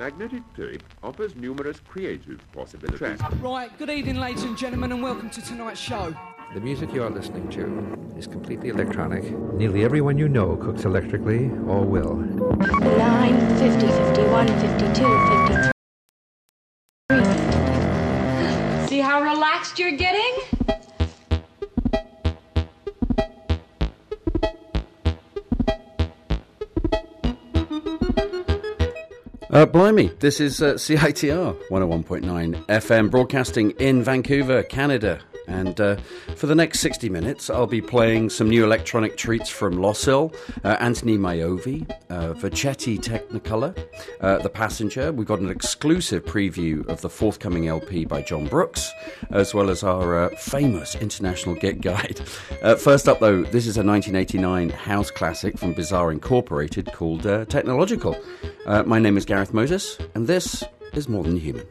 Magnetic tape offers numerous creative possibilities. Right, good evening, ladies and gentlemen, and welcome to tonight's show. The music you are listening to is completely electronic. Nearly everyone you know cooks electrically or will. 9, 50, 51, 52, 53. See how relaxed you're getting? Uh, blimey, this is uh, CITR 101.9 FM broadcasting in Vancouver, Canada. And uh, for the next 60 minutes, I'll be playing some new electronic treats from Loscil, uh, Antoni Maiovvi, uh, Technicolor, uh, The Passenger. We've got an exclusive preview of the forthcoming LP by Jon Brooks, as well as our uh, famous international Git Guide. Uh, first up, though, this is a 1989 house classic from Bizarre Incorporated called uh, Technological. My name is Gareth Moses, and this is More Than Human.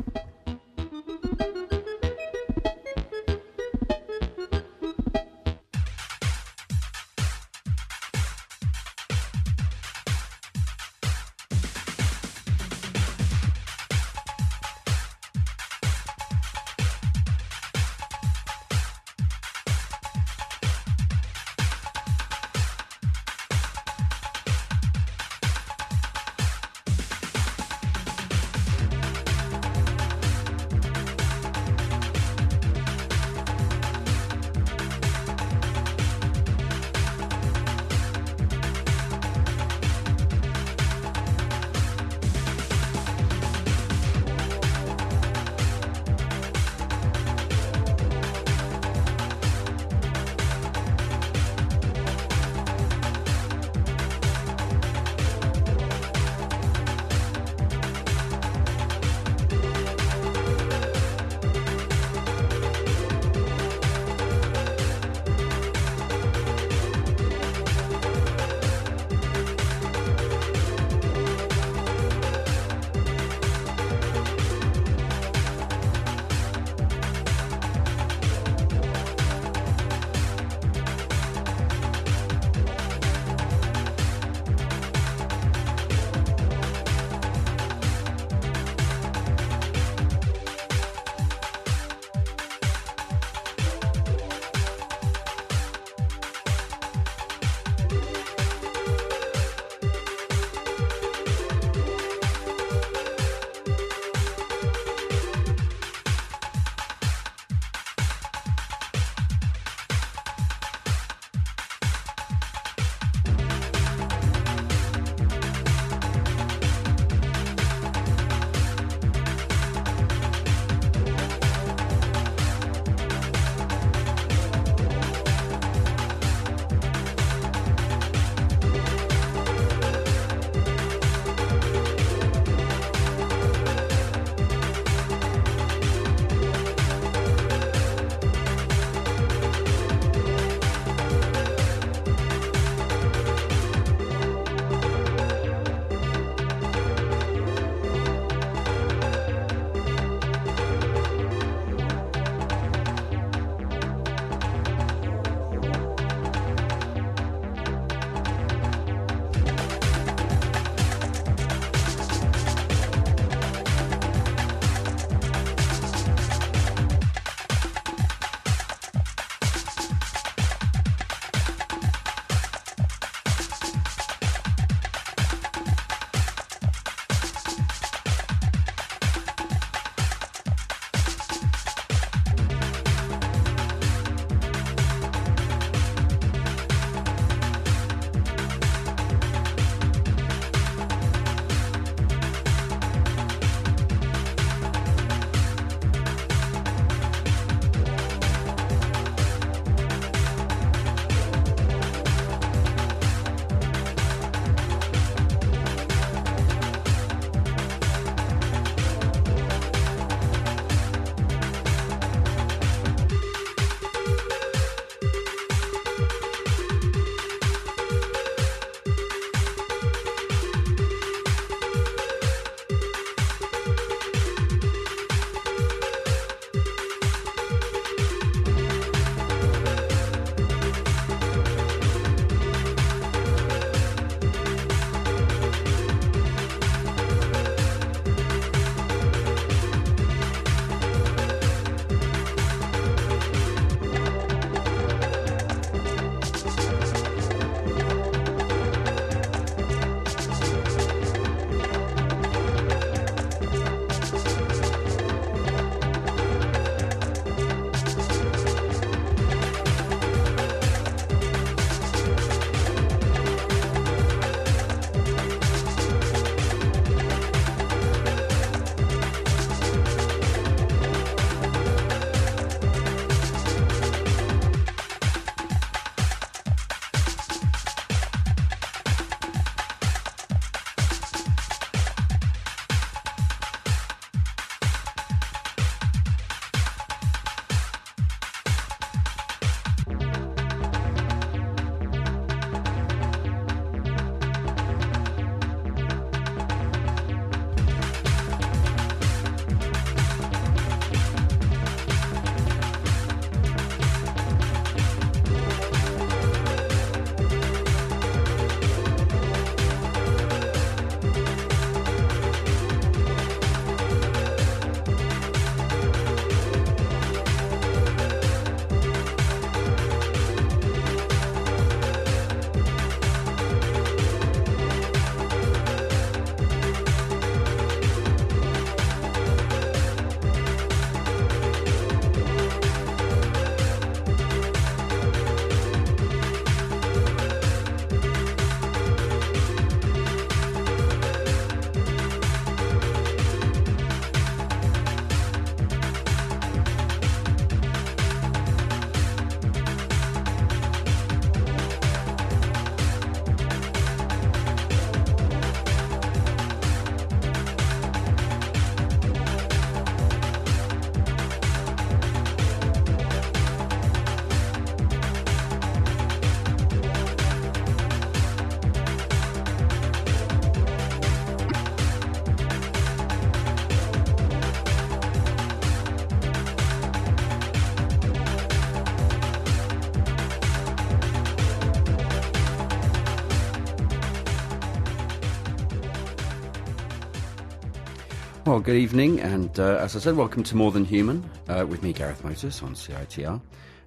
Well, good evening, and uh, as I said, welcome to More Than Human uh, with me, Gareth Moses, on CITR.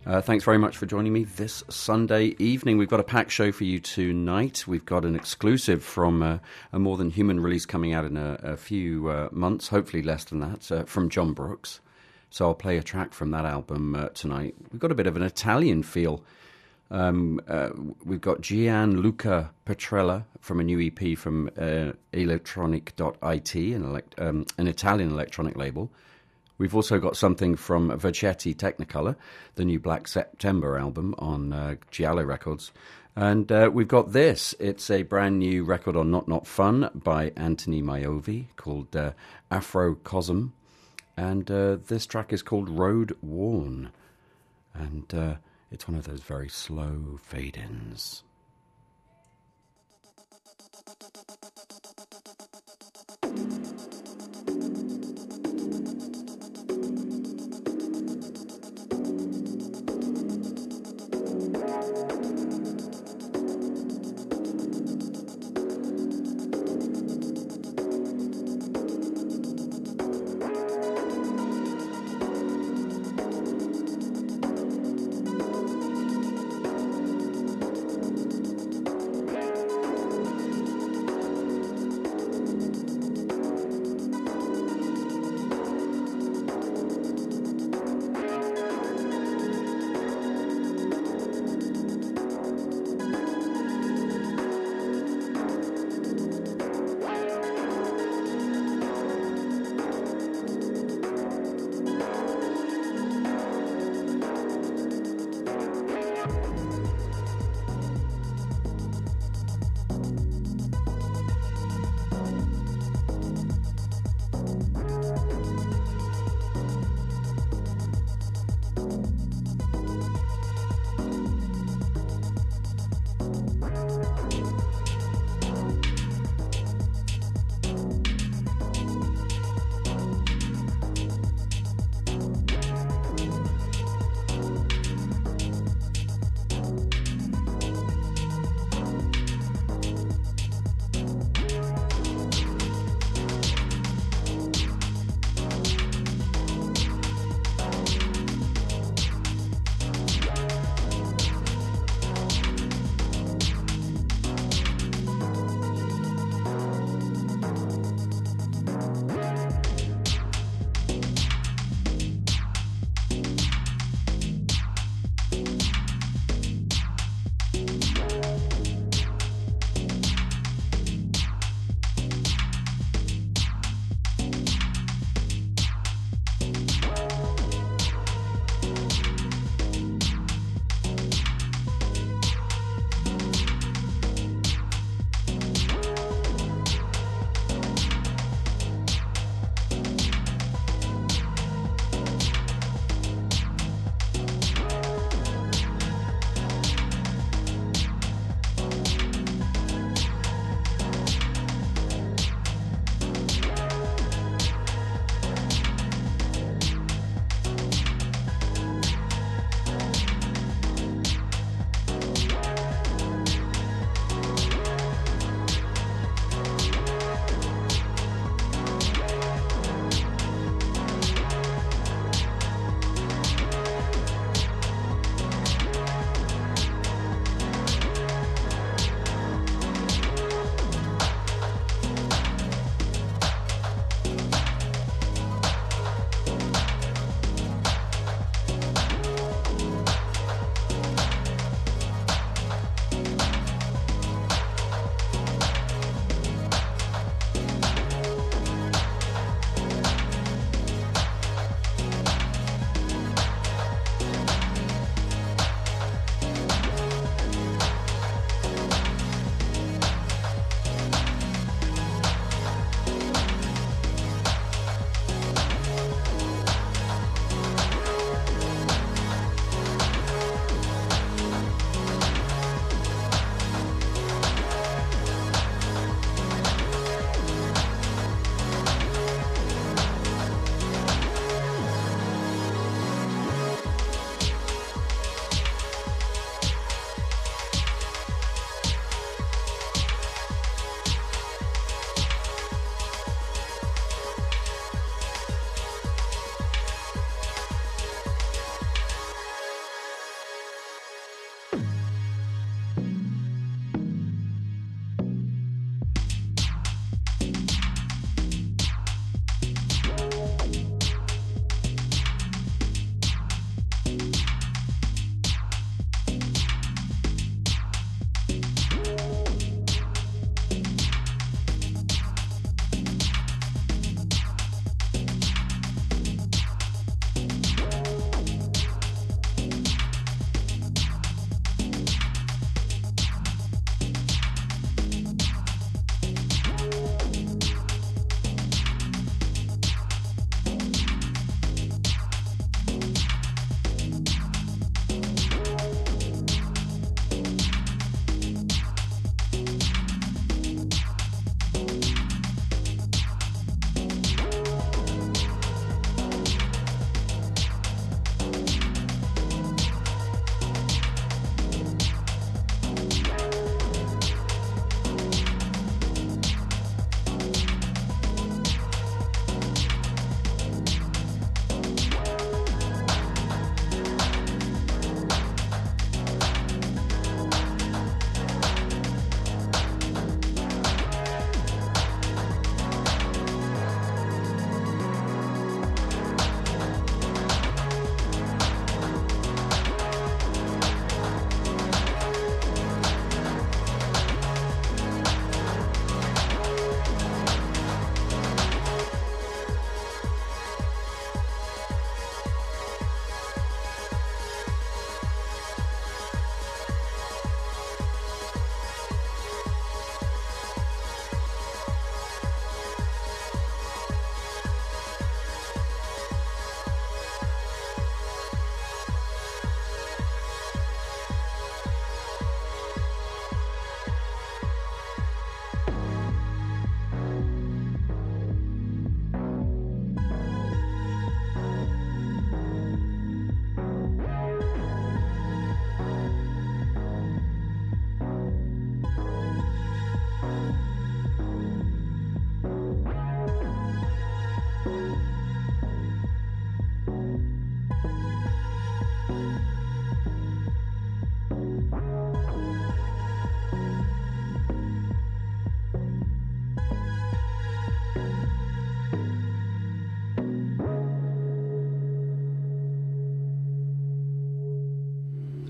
Uh, thanks very much for joining me this Sunday evening. We've got a packed show for you tonight. We've got an exclusive from uh, a More Than Human release coming out in a, a few uh, months, hopefully less than that, uh, from Jon Brooks. So I'll play a track from that album uh, tonight. We've got a bit of an Italian feel. Um, uh, we've got Gianluca Petrella from a new EP from uh, electronic.it, an, elect- um, an Italian electronic label. We've also got something from Vercetti Technicolor, the new Black September album on uh, Giallo Records. And uh, we've got this. It's a brand new record on Not Not Fun by Antoni Maiovvi called uh, Afrocosm. And uh, this track is called Road Worn. And uh, it's one of those very slow fade ins.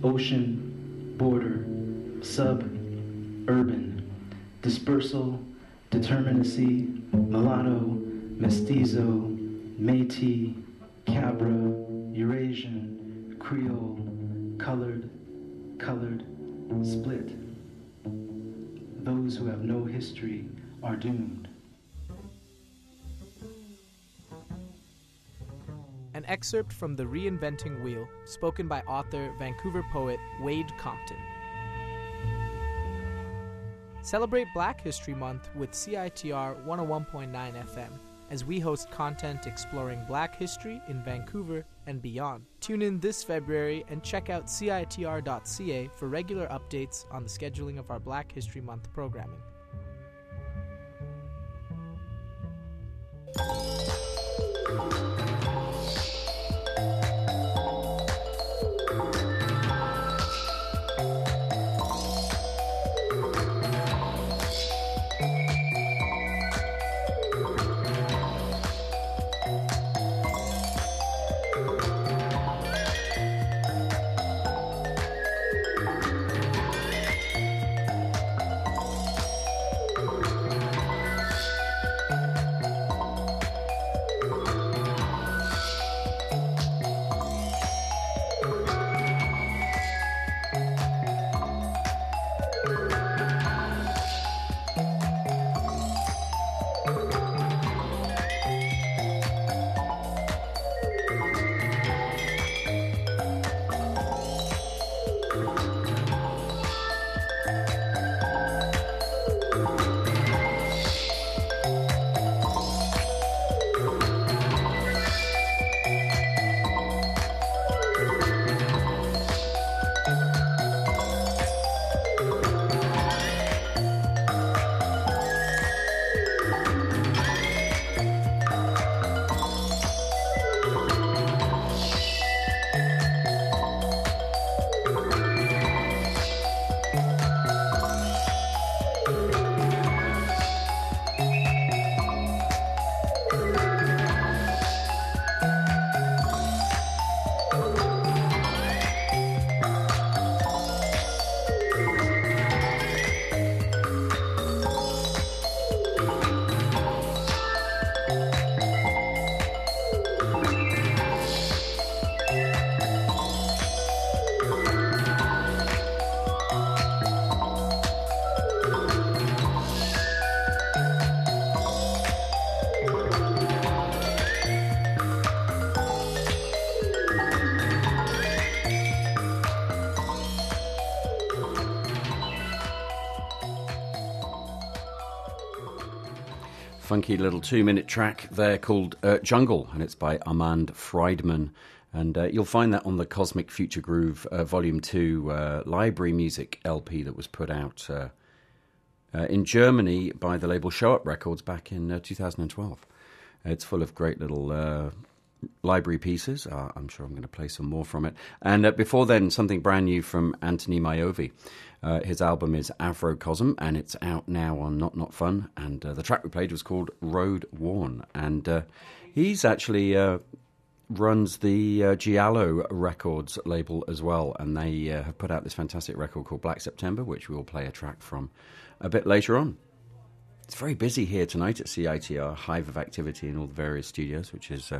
Ocean, border, sub, urban, dispersal, determinacy, mulatto, mestizo, Métis, Cabra, Eurasian, Creole, colored, colored, split. Those who have no history are doomed. An excerpt from The Reinventing Wheel, spoken by author, Vancouver poet Wayde Compton. Celebrate Black History Month with CITR 101.9 FM as we host content exploring black history in Vancouver and beyond. Tune in this February and check out CITR.ca for regular updates on the scheduling of our Black History Month programming. Funky little two minute track there called uh, Jungle, and it's by Armand Friedman. And uh, you'll find that on the Cosmic Future Groove uh, Volume 2 uh, library music LP that was put out uh, uh, in Germany by the label Show Up Records back in 2012. It's full of great little library pieces. I'm sure I'm going to play some more from it. And before then, something brand new from Antoni Maiovvi. Uh, his album is Afrocosm, and it's out now on Not Not Fun. And uh, the track we played was called Road Worn. And uh, he's actually uh, runs the uh, Giallo Records label as well. And they uh, have put out this fantastic record called Black September, which we will play a track from a bit later on. It's very busy here tonight at CITR, hive of activity in all the various studios, which is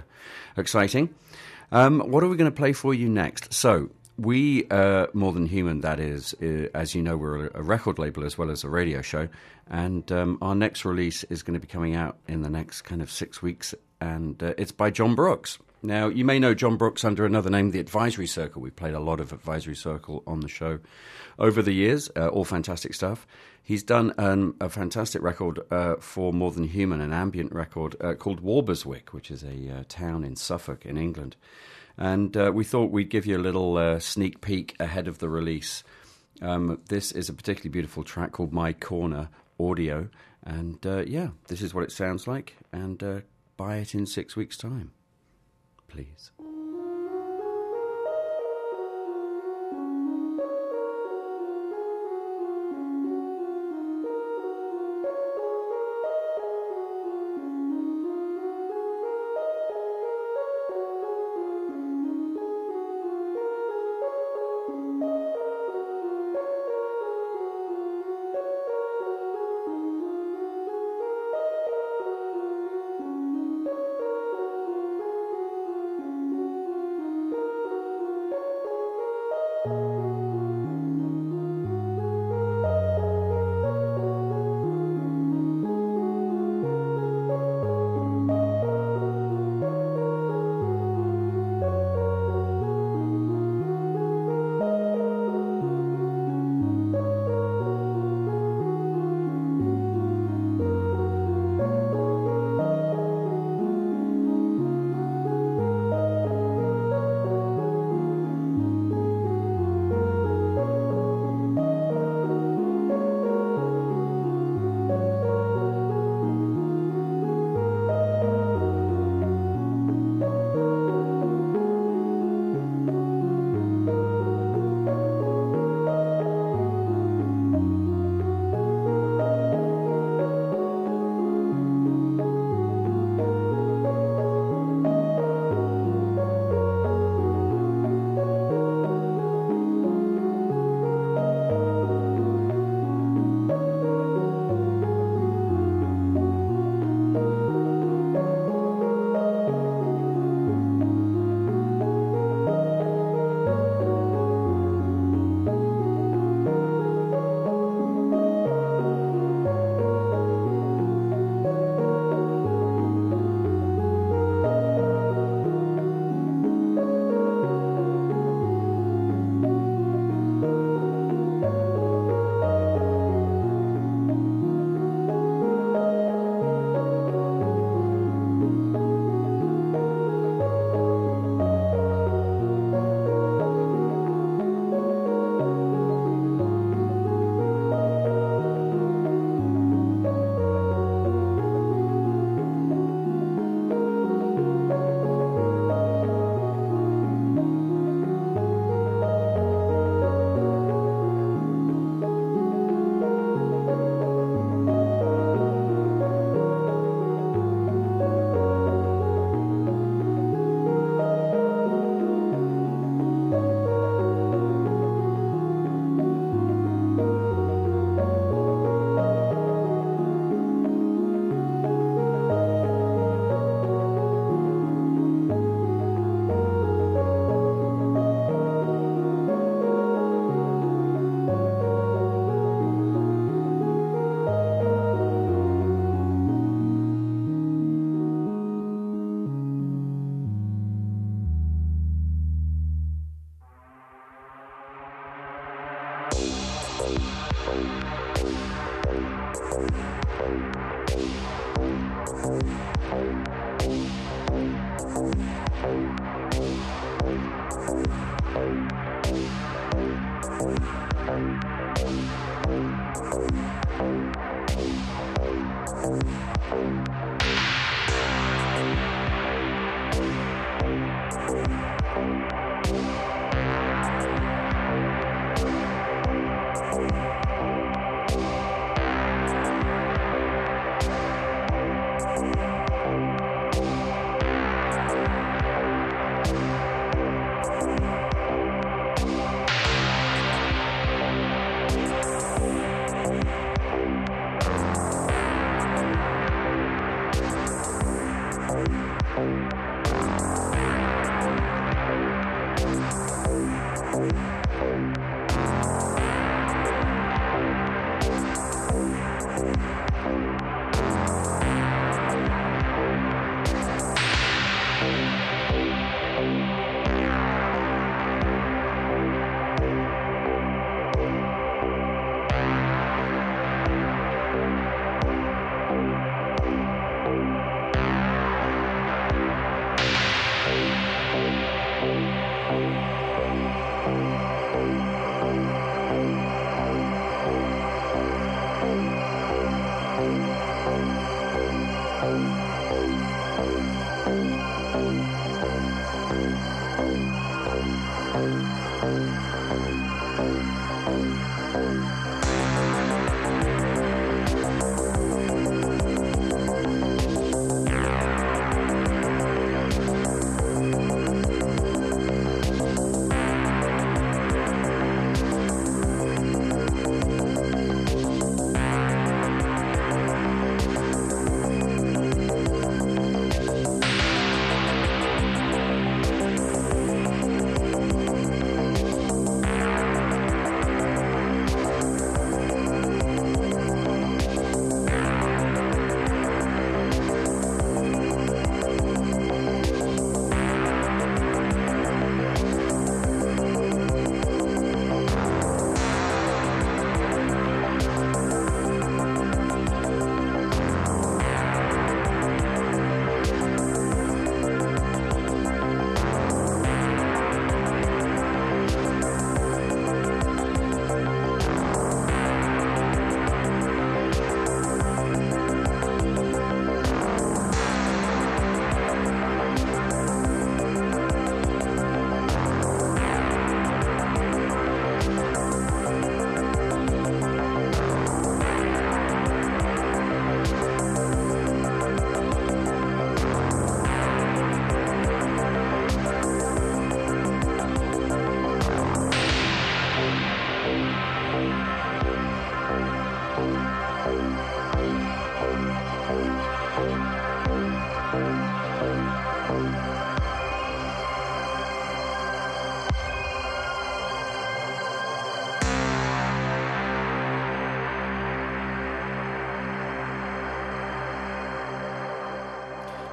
exciting. Um, what are we going to play for you next? So, we, uh, More Than Human, that is, uh, as you know, we're a record label as well as a radio show. And um, our next release is going to be coming out in the next kind of six weeks. And uh, it's by Jon Brooks. Now, you may know Jon Brooks under another name, The Advisory Circle. We've played a lot of Advisory Circle on the show over the years, uh, all fantastic stuff. He's done um, a fantastic record uh, for More Than Human, an ambient record uh, called Walberswick, which is a town in Suffolk in England. And uh, we thought we'd give you a little uh, sneak peek ahead of the release. Um, this is a particularly beautiful track called My Corner Audio. And uh, yeah, this is what it sounds like. And uh, buy it in six weeks' time, please.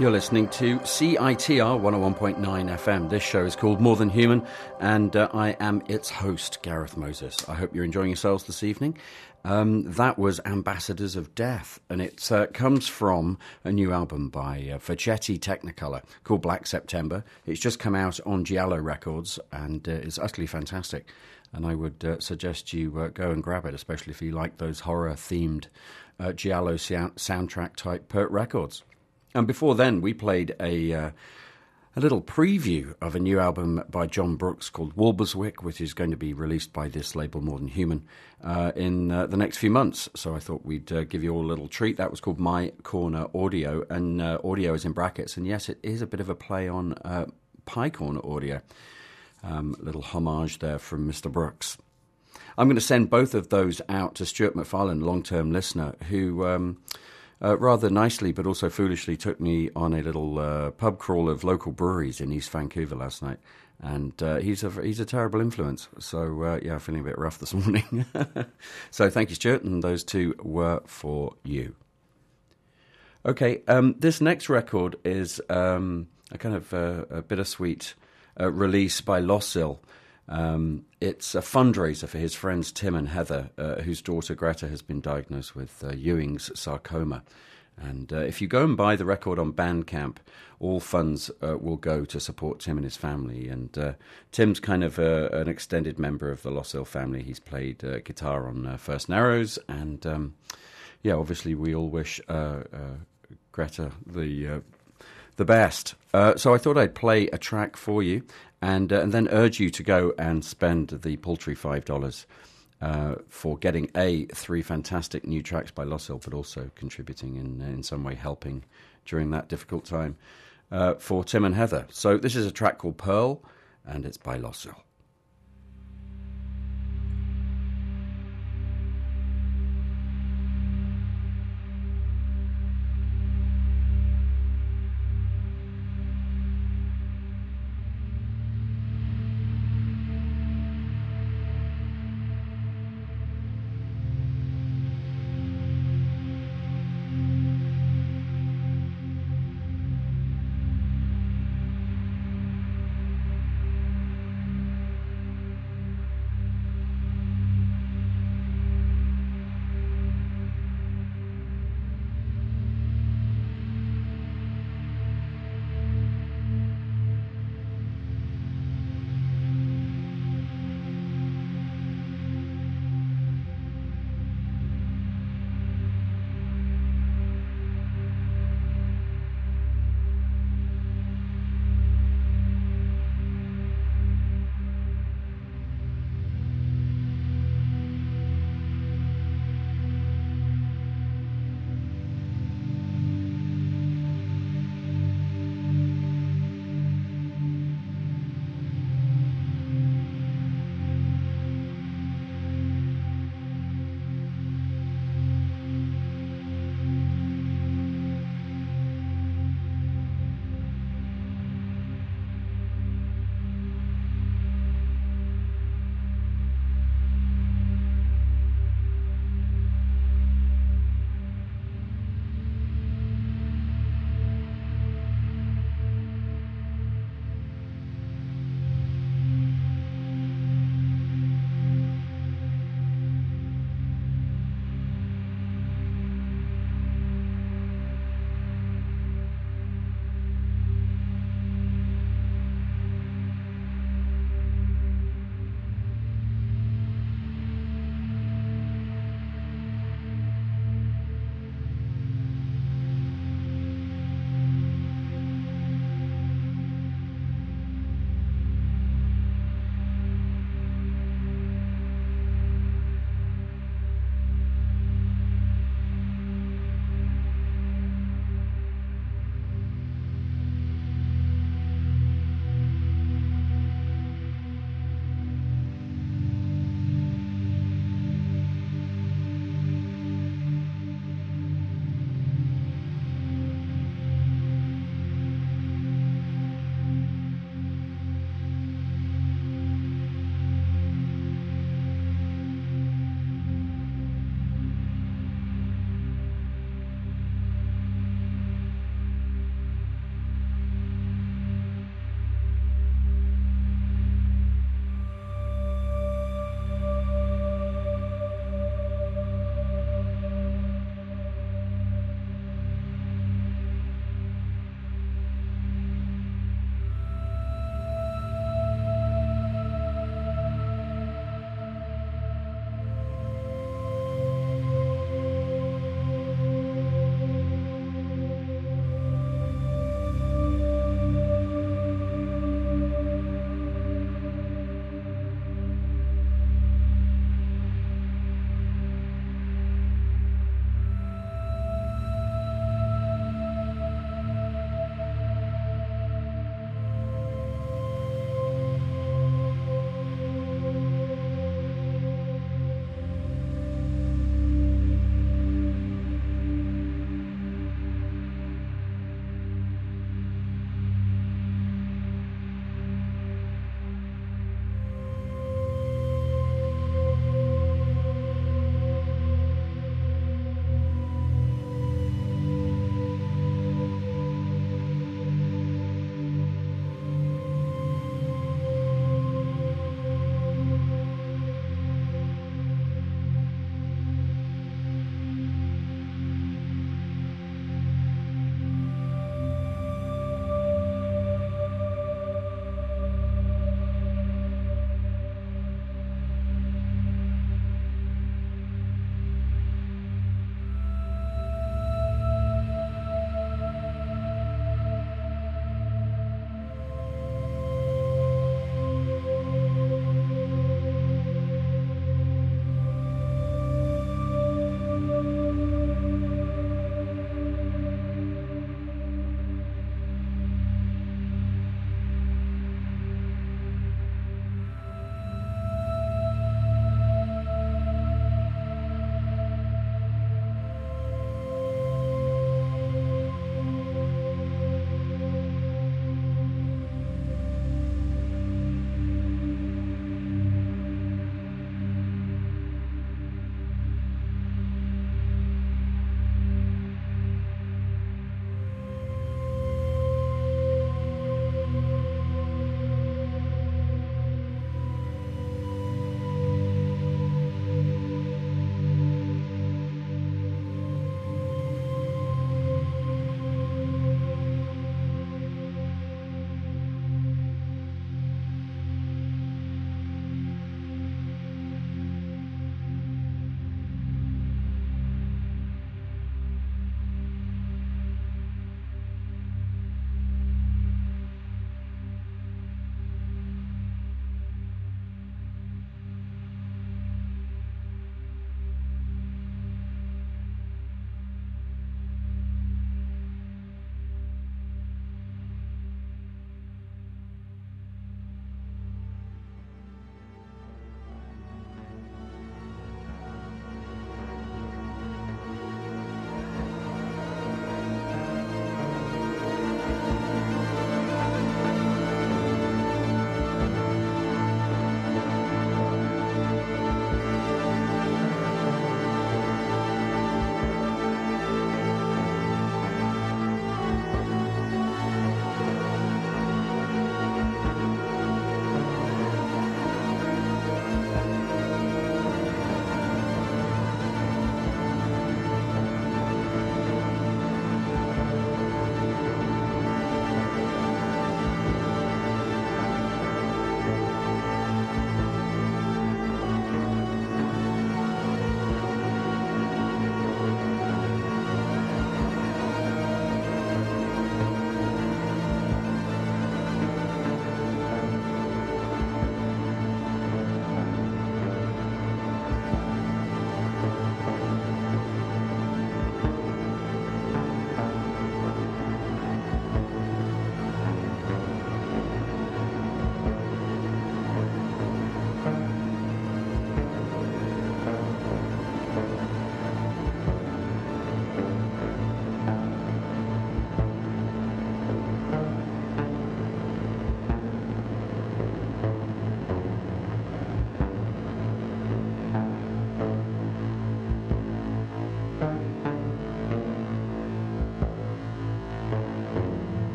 You're listening to CITR 101.9 FM. This show is called More Than Human, and uh, I am its host, Gareth Moses. I hope you're enjoying yourselves this evening. Um, that was Ambassadors of Death, and it uh, comes from a new album by uh, Vercetti Technicolor called Black September. It's just come out on Giallo Records and uh, is utterly fantastic. And I would uh, suggest you uh, go and grab it, especially if you like those horror themed uh, Giallo sound- soundtrack type records. And before then, we played a uh, a little preview of a new album by Jon Brooks called Walberswick, which is going to be released by this label, More Than Human, uh, in uh, the next few months. So I thought we'd uh, give you all a little treat. That was called My Corner Audio, and uh, audio is in brackets. And yes, it is a bit of a play on uh, Corner Audio. Um, little homage there from Mr. Brooks. I'm going to send both of those out to Stuart McFarlane, long term listener, who. Um, uh, rather nicely but also foolishly took me on a little uh, pub crawl of local breweries in East Vancouver last night. And uh, he's a he's a terrible influence. So uh, yeah, feeling a bit rough this morning. so thank you, Stuart, and those two were for you. Okay, um, this next record is um, a kind of uh, a bittersweet uh, release by Loscil. Um, it's a fundraiser for his friends Tim and Heather, uh, whose daughter Greta has been diagnosed with uh, Ewing's sarcoma. And uh, if you go and buy the record on Bandcamp, all funds uh, will go to support Tim and his family. And uh, Tim's kind of uh, an extended member of the Loscil family. He's played uh, guitar on uh, First Narrows. And um, yeah, obviously, we all wish Greta the, the best. so I thought I'd play a track for you and, and then urge you to go and spend the paltry $5 uh, for getting a three fantastic new tracks by Loscil, but also contributing in in some way, helping during that difficult time uh, for Tim and Heather. So this is a track called Pearl, and it's by Lost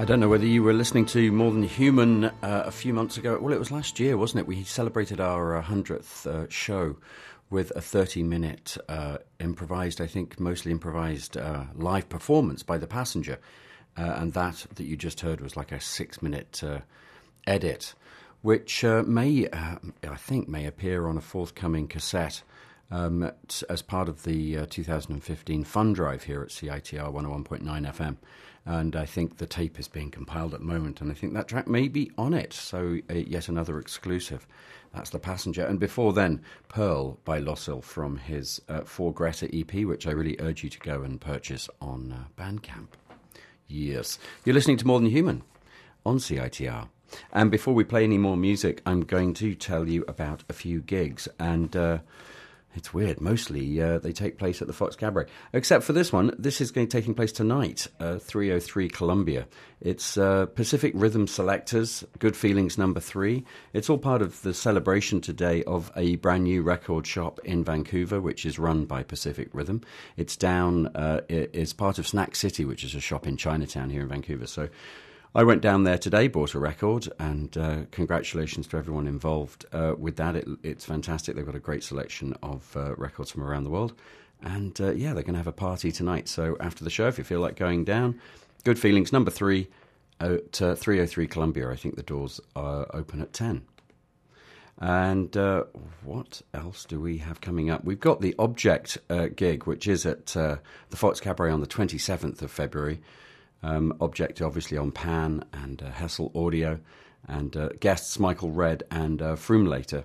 I don't know whether you were listening to More Than Human uh, a few months ago. Well, it was last year, wasn't it? We celebrated our 100th uh, show with a 30 minute uh, improvised, I think mostly improvised uh, live performance by The Passenger. Uh, and that that you just heard was like a six minute uh, edit, which may, I think, may appear on a forthcoming cassette. Um, as part of the 2015 fund drive here at CITR 101.9 FM and I think the tape is being compiled at the moment, and I think that track may be on it. So uh, yet another exclusive. That's the passenger, and before then, Pearl by Loscil from his uh, For Greta EP, which I really urge you to go and purchase on uh, Bandcamp. Yes, you're listening to More Than Human on CITR. And before we play any more music, I'm going to tell you about a few gigs and. It's weird. Mostly uh, they take place at the Fox Cabaret, except for this one. This is going to be taking place tonight, uh, 303 Columbia. It's uh, Pacific Rhythm Selectors, Good Feelings Number Three. It's all part of the celebration today of a brand new record shop in Vancouver, which is run by Pacific Rhythm. It's down. Uh, it's part of Snack City, which is a shop in Chinatown here in Vancouver. So. I went down there today, bought a record, and uh, congratulations to everyone involved uh, with that. It, it's fantastic. They've got a great selection of uh, records from around the world. And uh, yeah, they're going to have a party tonight. So after the show, if you feel like going down, Good Feelings, number three at uh, 303 Columbia. I think the doors are open at 10. And uh, what else do we have coming up? We've got the Objekt gig, which is at the Fox Cabaret on the 27th of February. Um, Objekt obviously on Pan and uh, Hessle Audio, and uh, guests Michael Red and uh, Frumlater.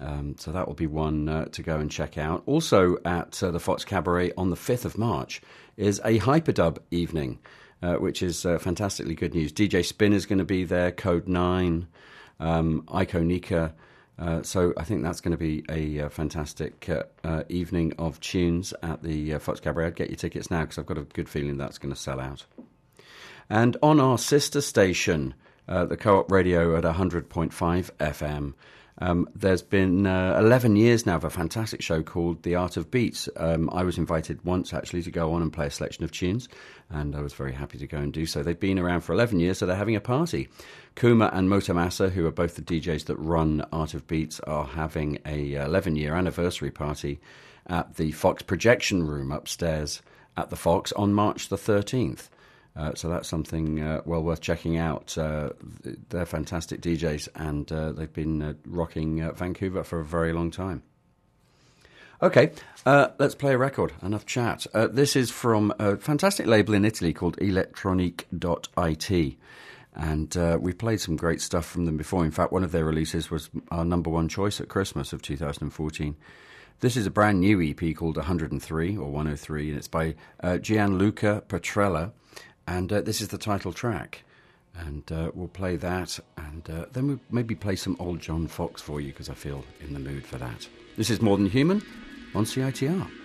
Um, so that will be one uh, to go and check out. Also at uh, the Fox Cabaret on the 5th of March is a Hyperdub evening, uh, which is uh, fantastically good news. DJ Spinn is going to be there, Kode9, um, Ikonika. So I think that's going to be a fantastic evening of tunes at the Fox Cabaret. I'd get your tickets now because I've got a good feeling that's going to sell out. And on our sister station, uh, the Co op Radio at 100.5 FM, um, there's been uh, 11 years now of a fantastic show called The Art of Beats. Um, I was invited once actually to go on and play a selection of tunes, and I was very happy to go and do so. They've been around for 11 years, so they're having a party. Kuma and Motomasa, who are both the DJs that run Art of Beats, are having a 11 year anniversary party at the Fox Projection Room upstairs at the Fox on March the 13th. Uh, so that's something uh, well worth checking out. Uh, they're fantastic DJs, and uh, they've been uh, rocking uh, Vancouver for a very long time. Okay, let's play a record. Enough chat. this is from a fantastic label in Italy called Electronique.it. And we played some great stuff from them before. In fact, one of their releases was our number one choice at Christmas of 2014. This is a brand new EP called 103 or 103, and it's by Gianluca Petrella and uh, this is the title track. And uh, we'll play that, and uh, then we'll maybe play some old John Foxx for you because I feel in the mood for that. This is More Than Human on CITR.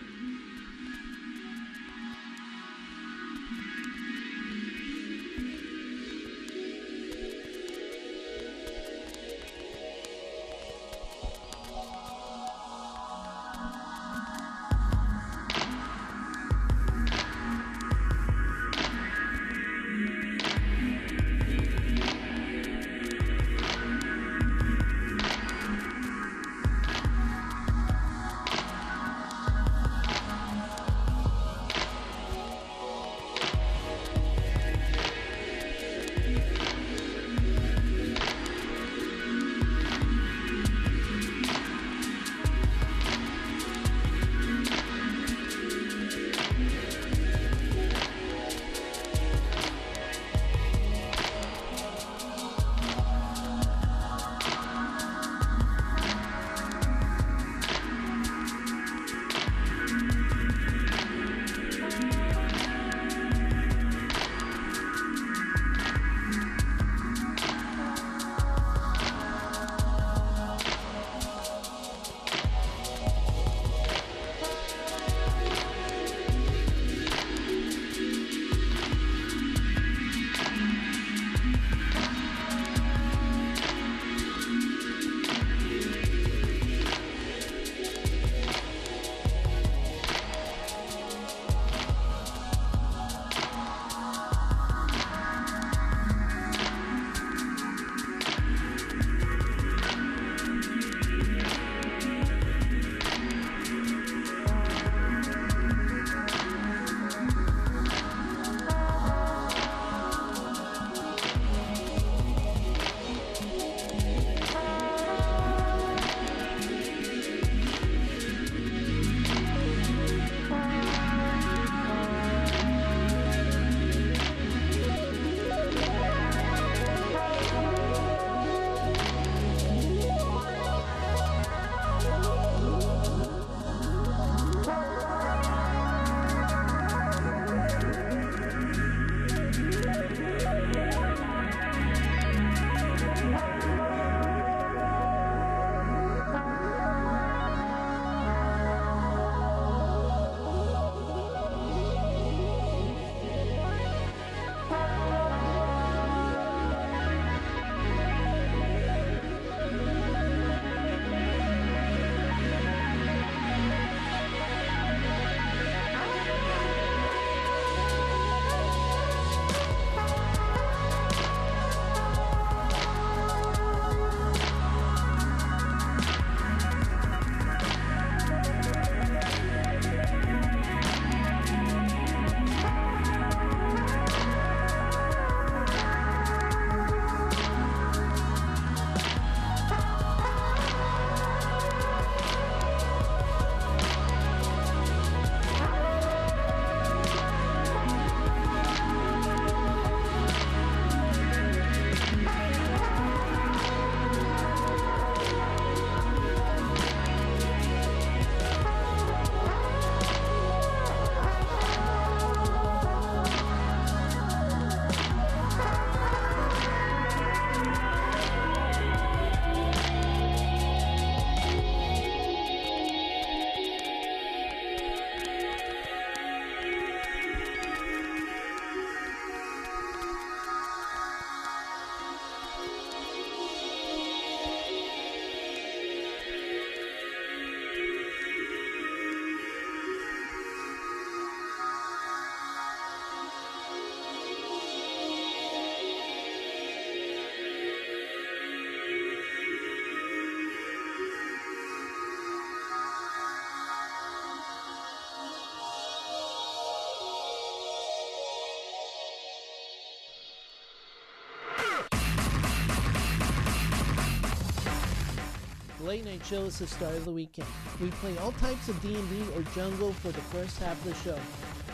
Late Night Show is the start of the weekend. We play all types of D&D or jungle for the first half of the show.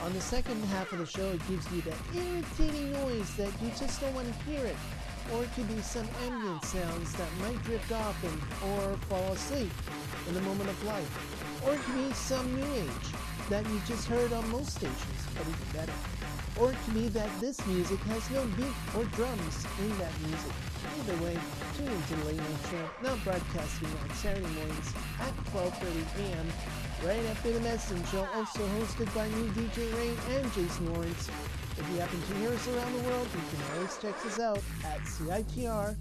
On the second half of the show, it gives you that irritating noise that you just don't want to hear it. Or it could be some ambient sounds that might drift off and or fall asleep in the moment of life. Or it could be some new age that you just heard on most stations, but even better. Or it could be that this music has no beat or drums in that music. Either way, tune into the Late Night Show, now broadcasting on Saturday mornings at 12.30 a.m. Right after the Medicine Show, also hosted by new DJ Rain, and Jason Lawrence. If you happen to hear us around the world, you can always check us out at CITR.ca.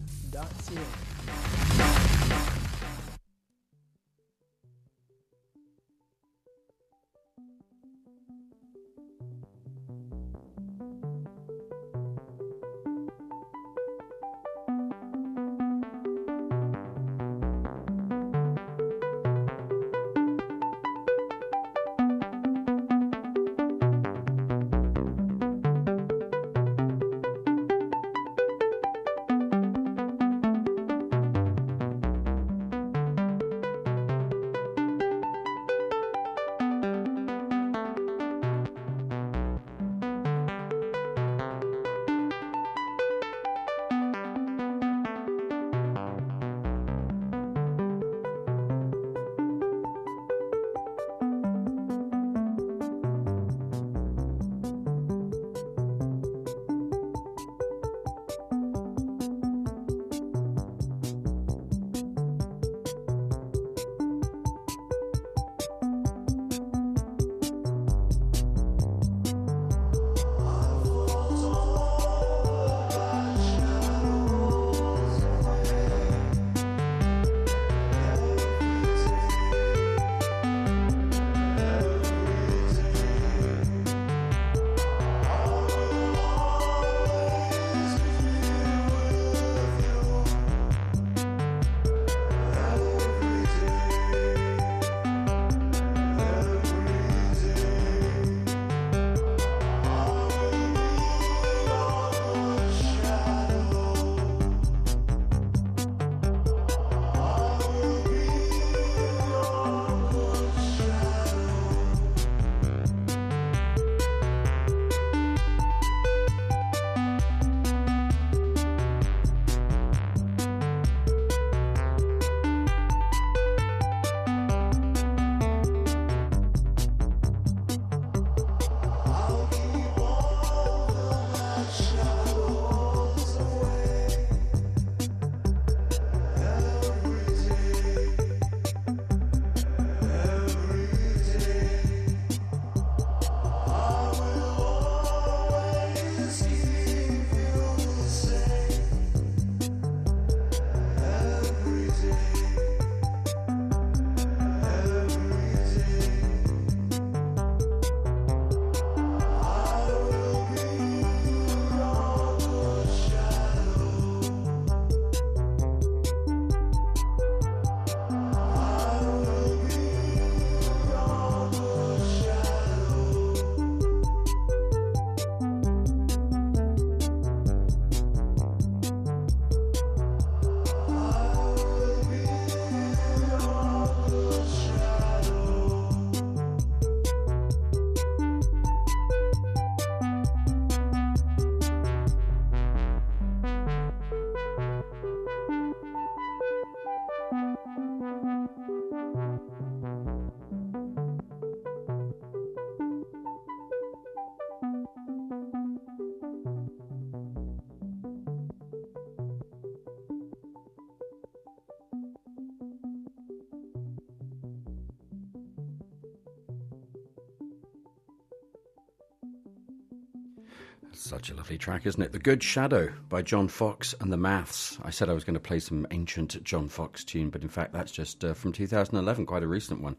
Such a lovely track, isn't it? The Good Shadow by John Foxx and the Maths. I said I was going to play some ancient John Foxx tune, but in fact, that's just uh, from 2011, quite a recent one,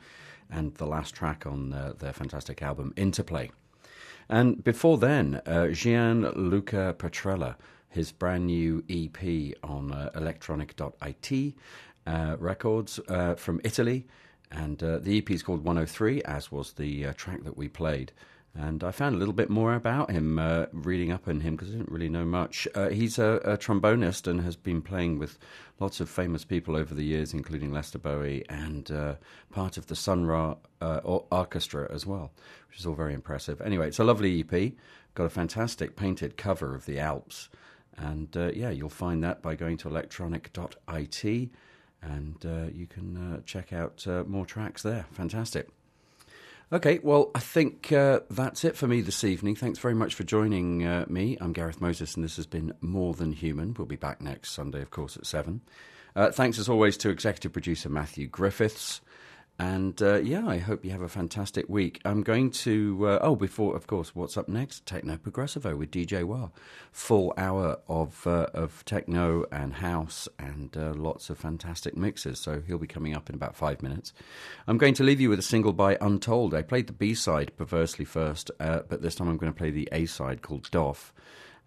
and the last track on uh, their fantastic album, Interplay. And before then, uh, Gianluca Petrella, his brand new EP on uh, Electronique.it uh, records uh, from Italy. And uh, the EP is called 103, as was the track that we played. And I found a little bit more about him uh, reading up on him because I didn't really know much. Uh, he's a, a, trombonist and has been playing with lots of famous people over the years, including Lester Bowie and uh, part of the Sun Ra uh, Orchestra as well, which is all very impressive. Anyway, it's a lovely EP. Got a fantastic painted cover of the Alps. And uh, yeah, you'll find that by going to Electronique.it and uh, you can check out more tracks there. Fantastic. Okay, well, I think uh, that's it for me this evening. Thanks very much for joining uh, me. I'm Gareth Moses, and this has been More Than Human. We'll be back next Sunday, of course, at 7. Uh, thanks, as always, to executive producer Matthew Griffiths. And uh, yeah, I hope you have a fantastic week. I'm going to, uh, oh, before, of course, what's up next? Techno Progressivo with DJ Wah. Full hour of, uh, of techno and house and uh, lots of fantastic mixes. So he'll be coming up in about five minutes. I'm going to leave you with a single by Untold. I played the B side perversely first, uh, but this time I'm going to play the A side called Doff.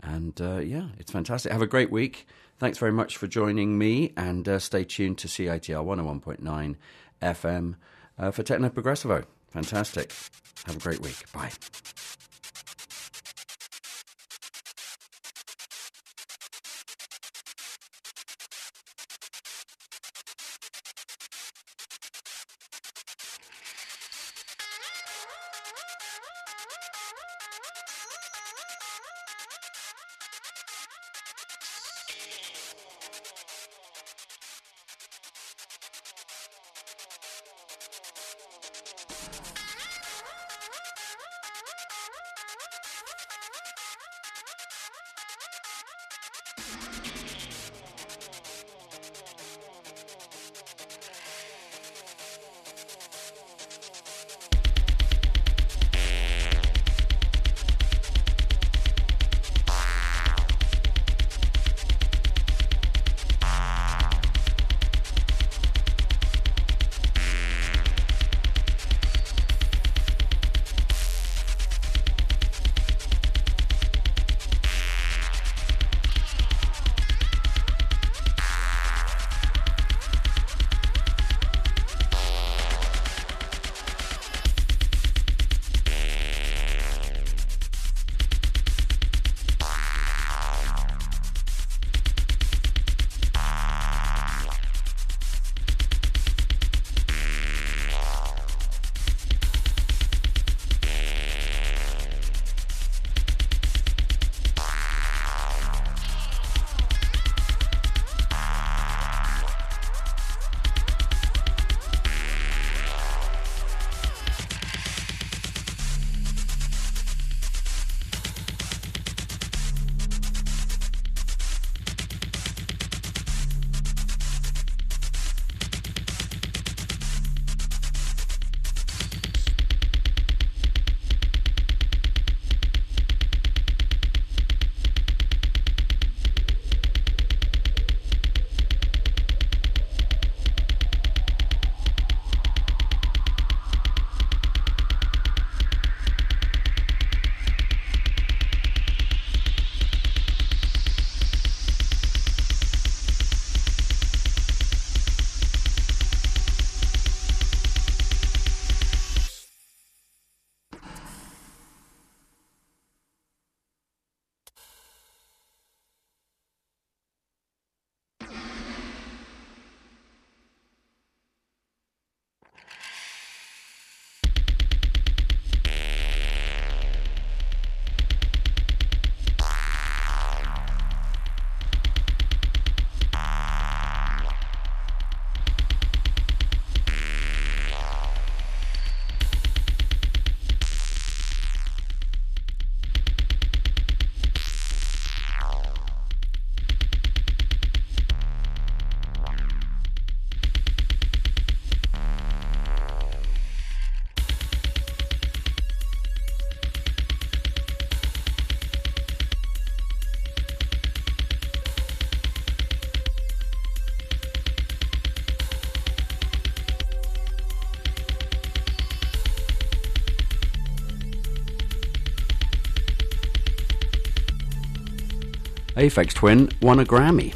And uh, yeah, it's fantastic. Have a great week. Thanks very much for joining me and stay tuned to CITR 101.9 FM uh, for Techno Progressivo. Fantastic. Have a great week. Bye. Aphex Twin won a Grammy.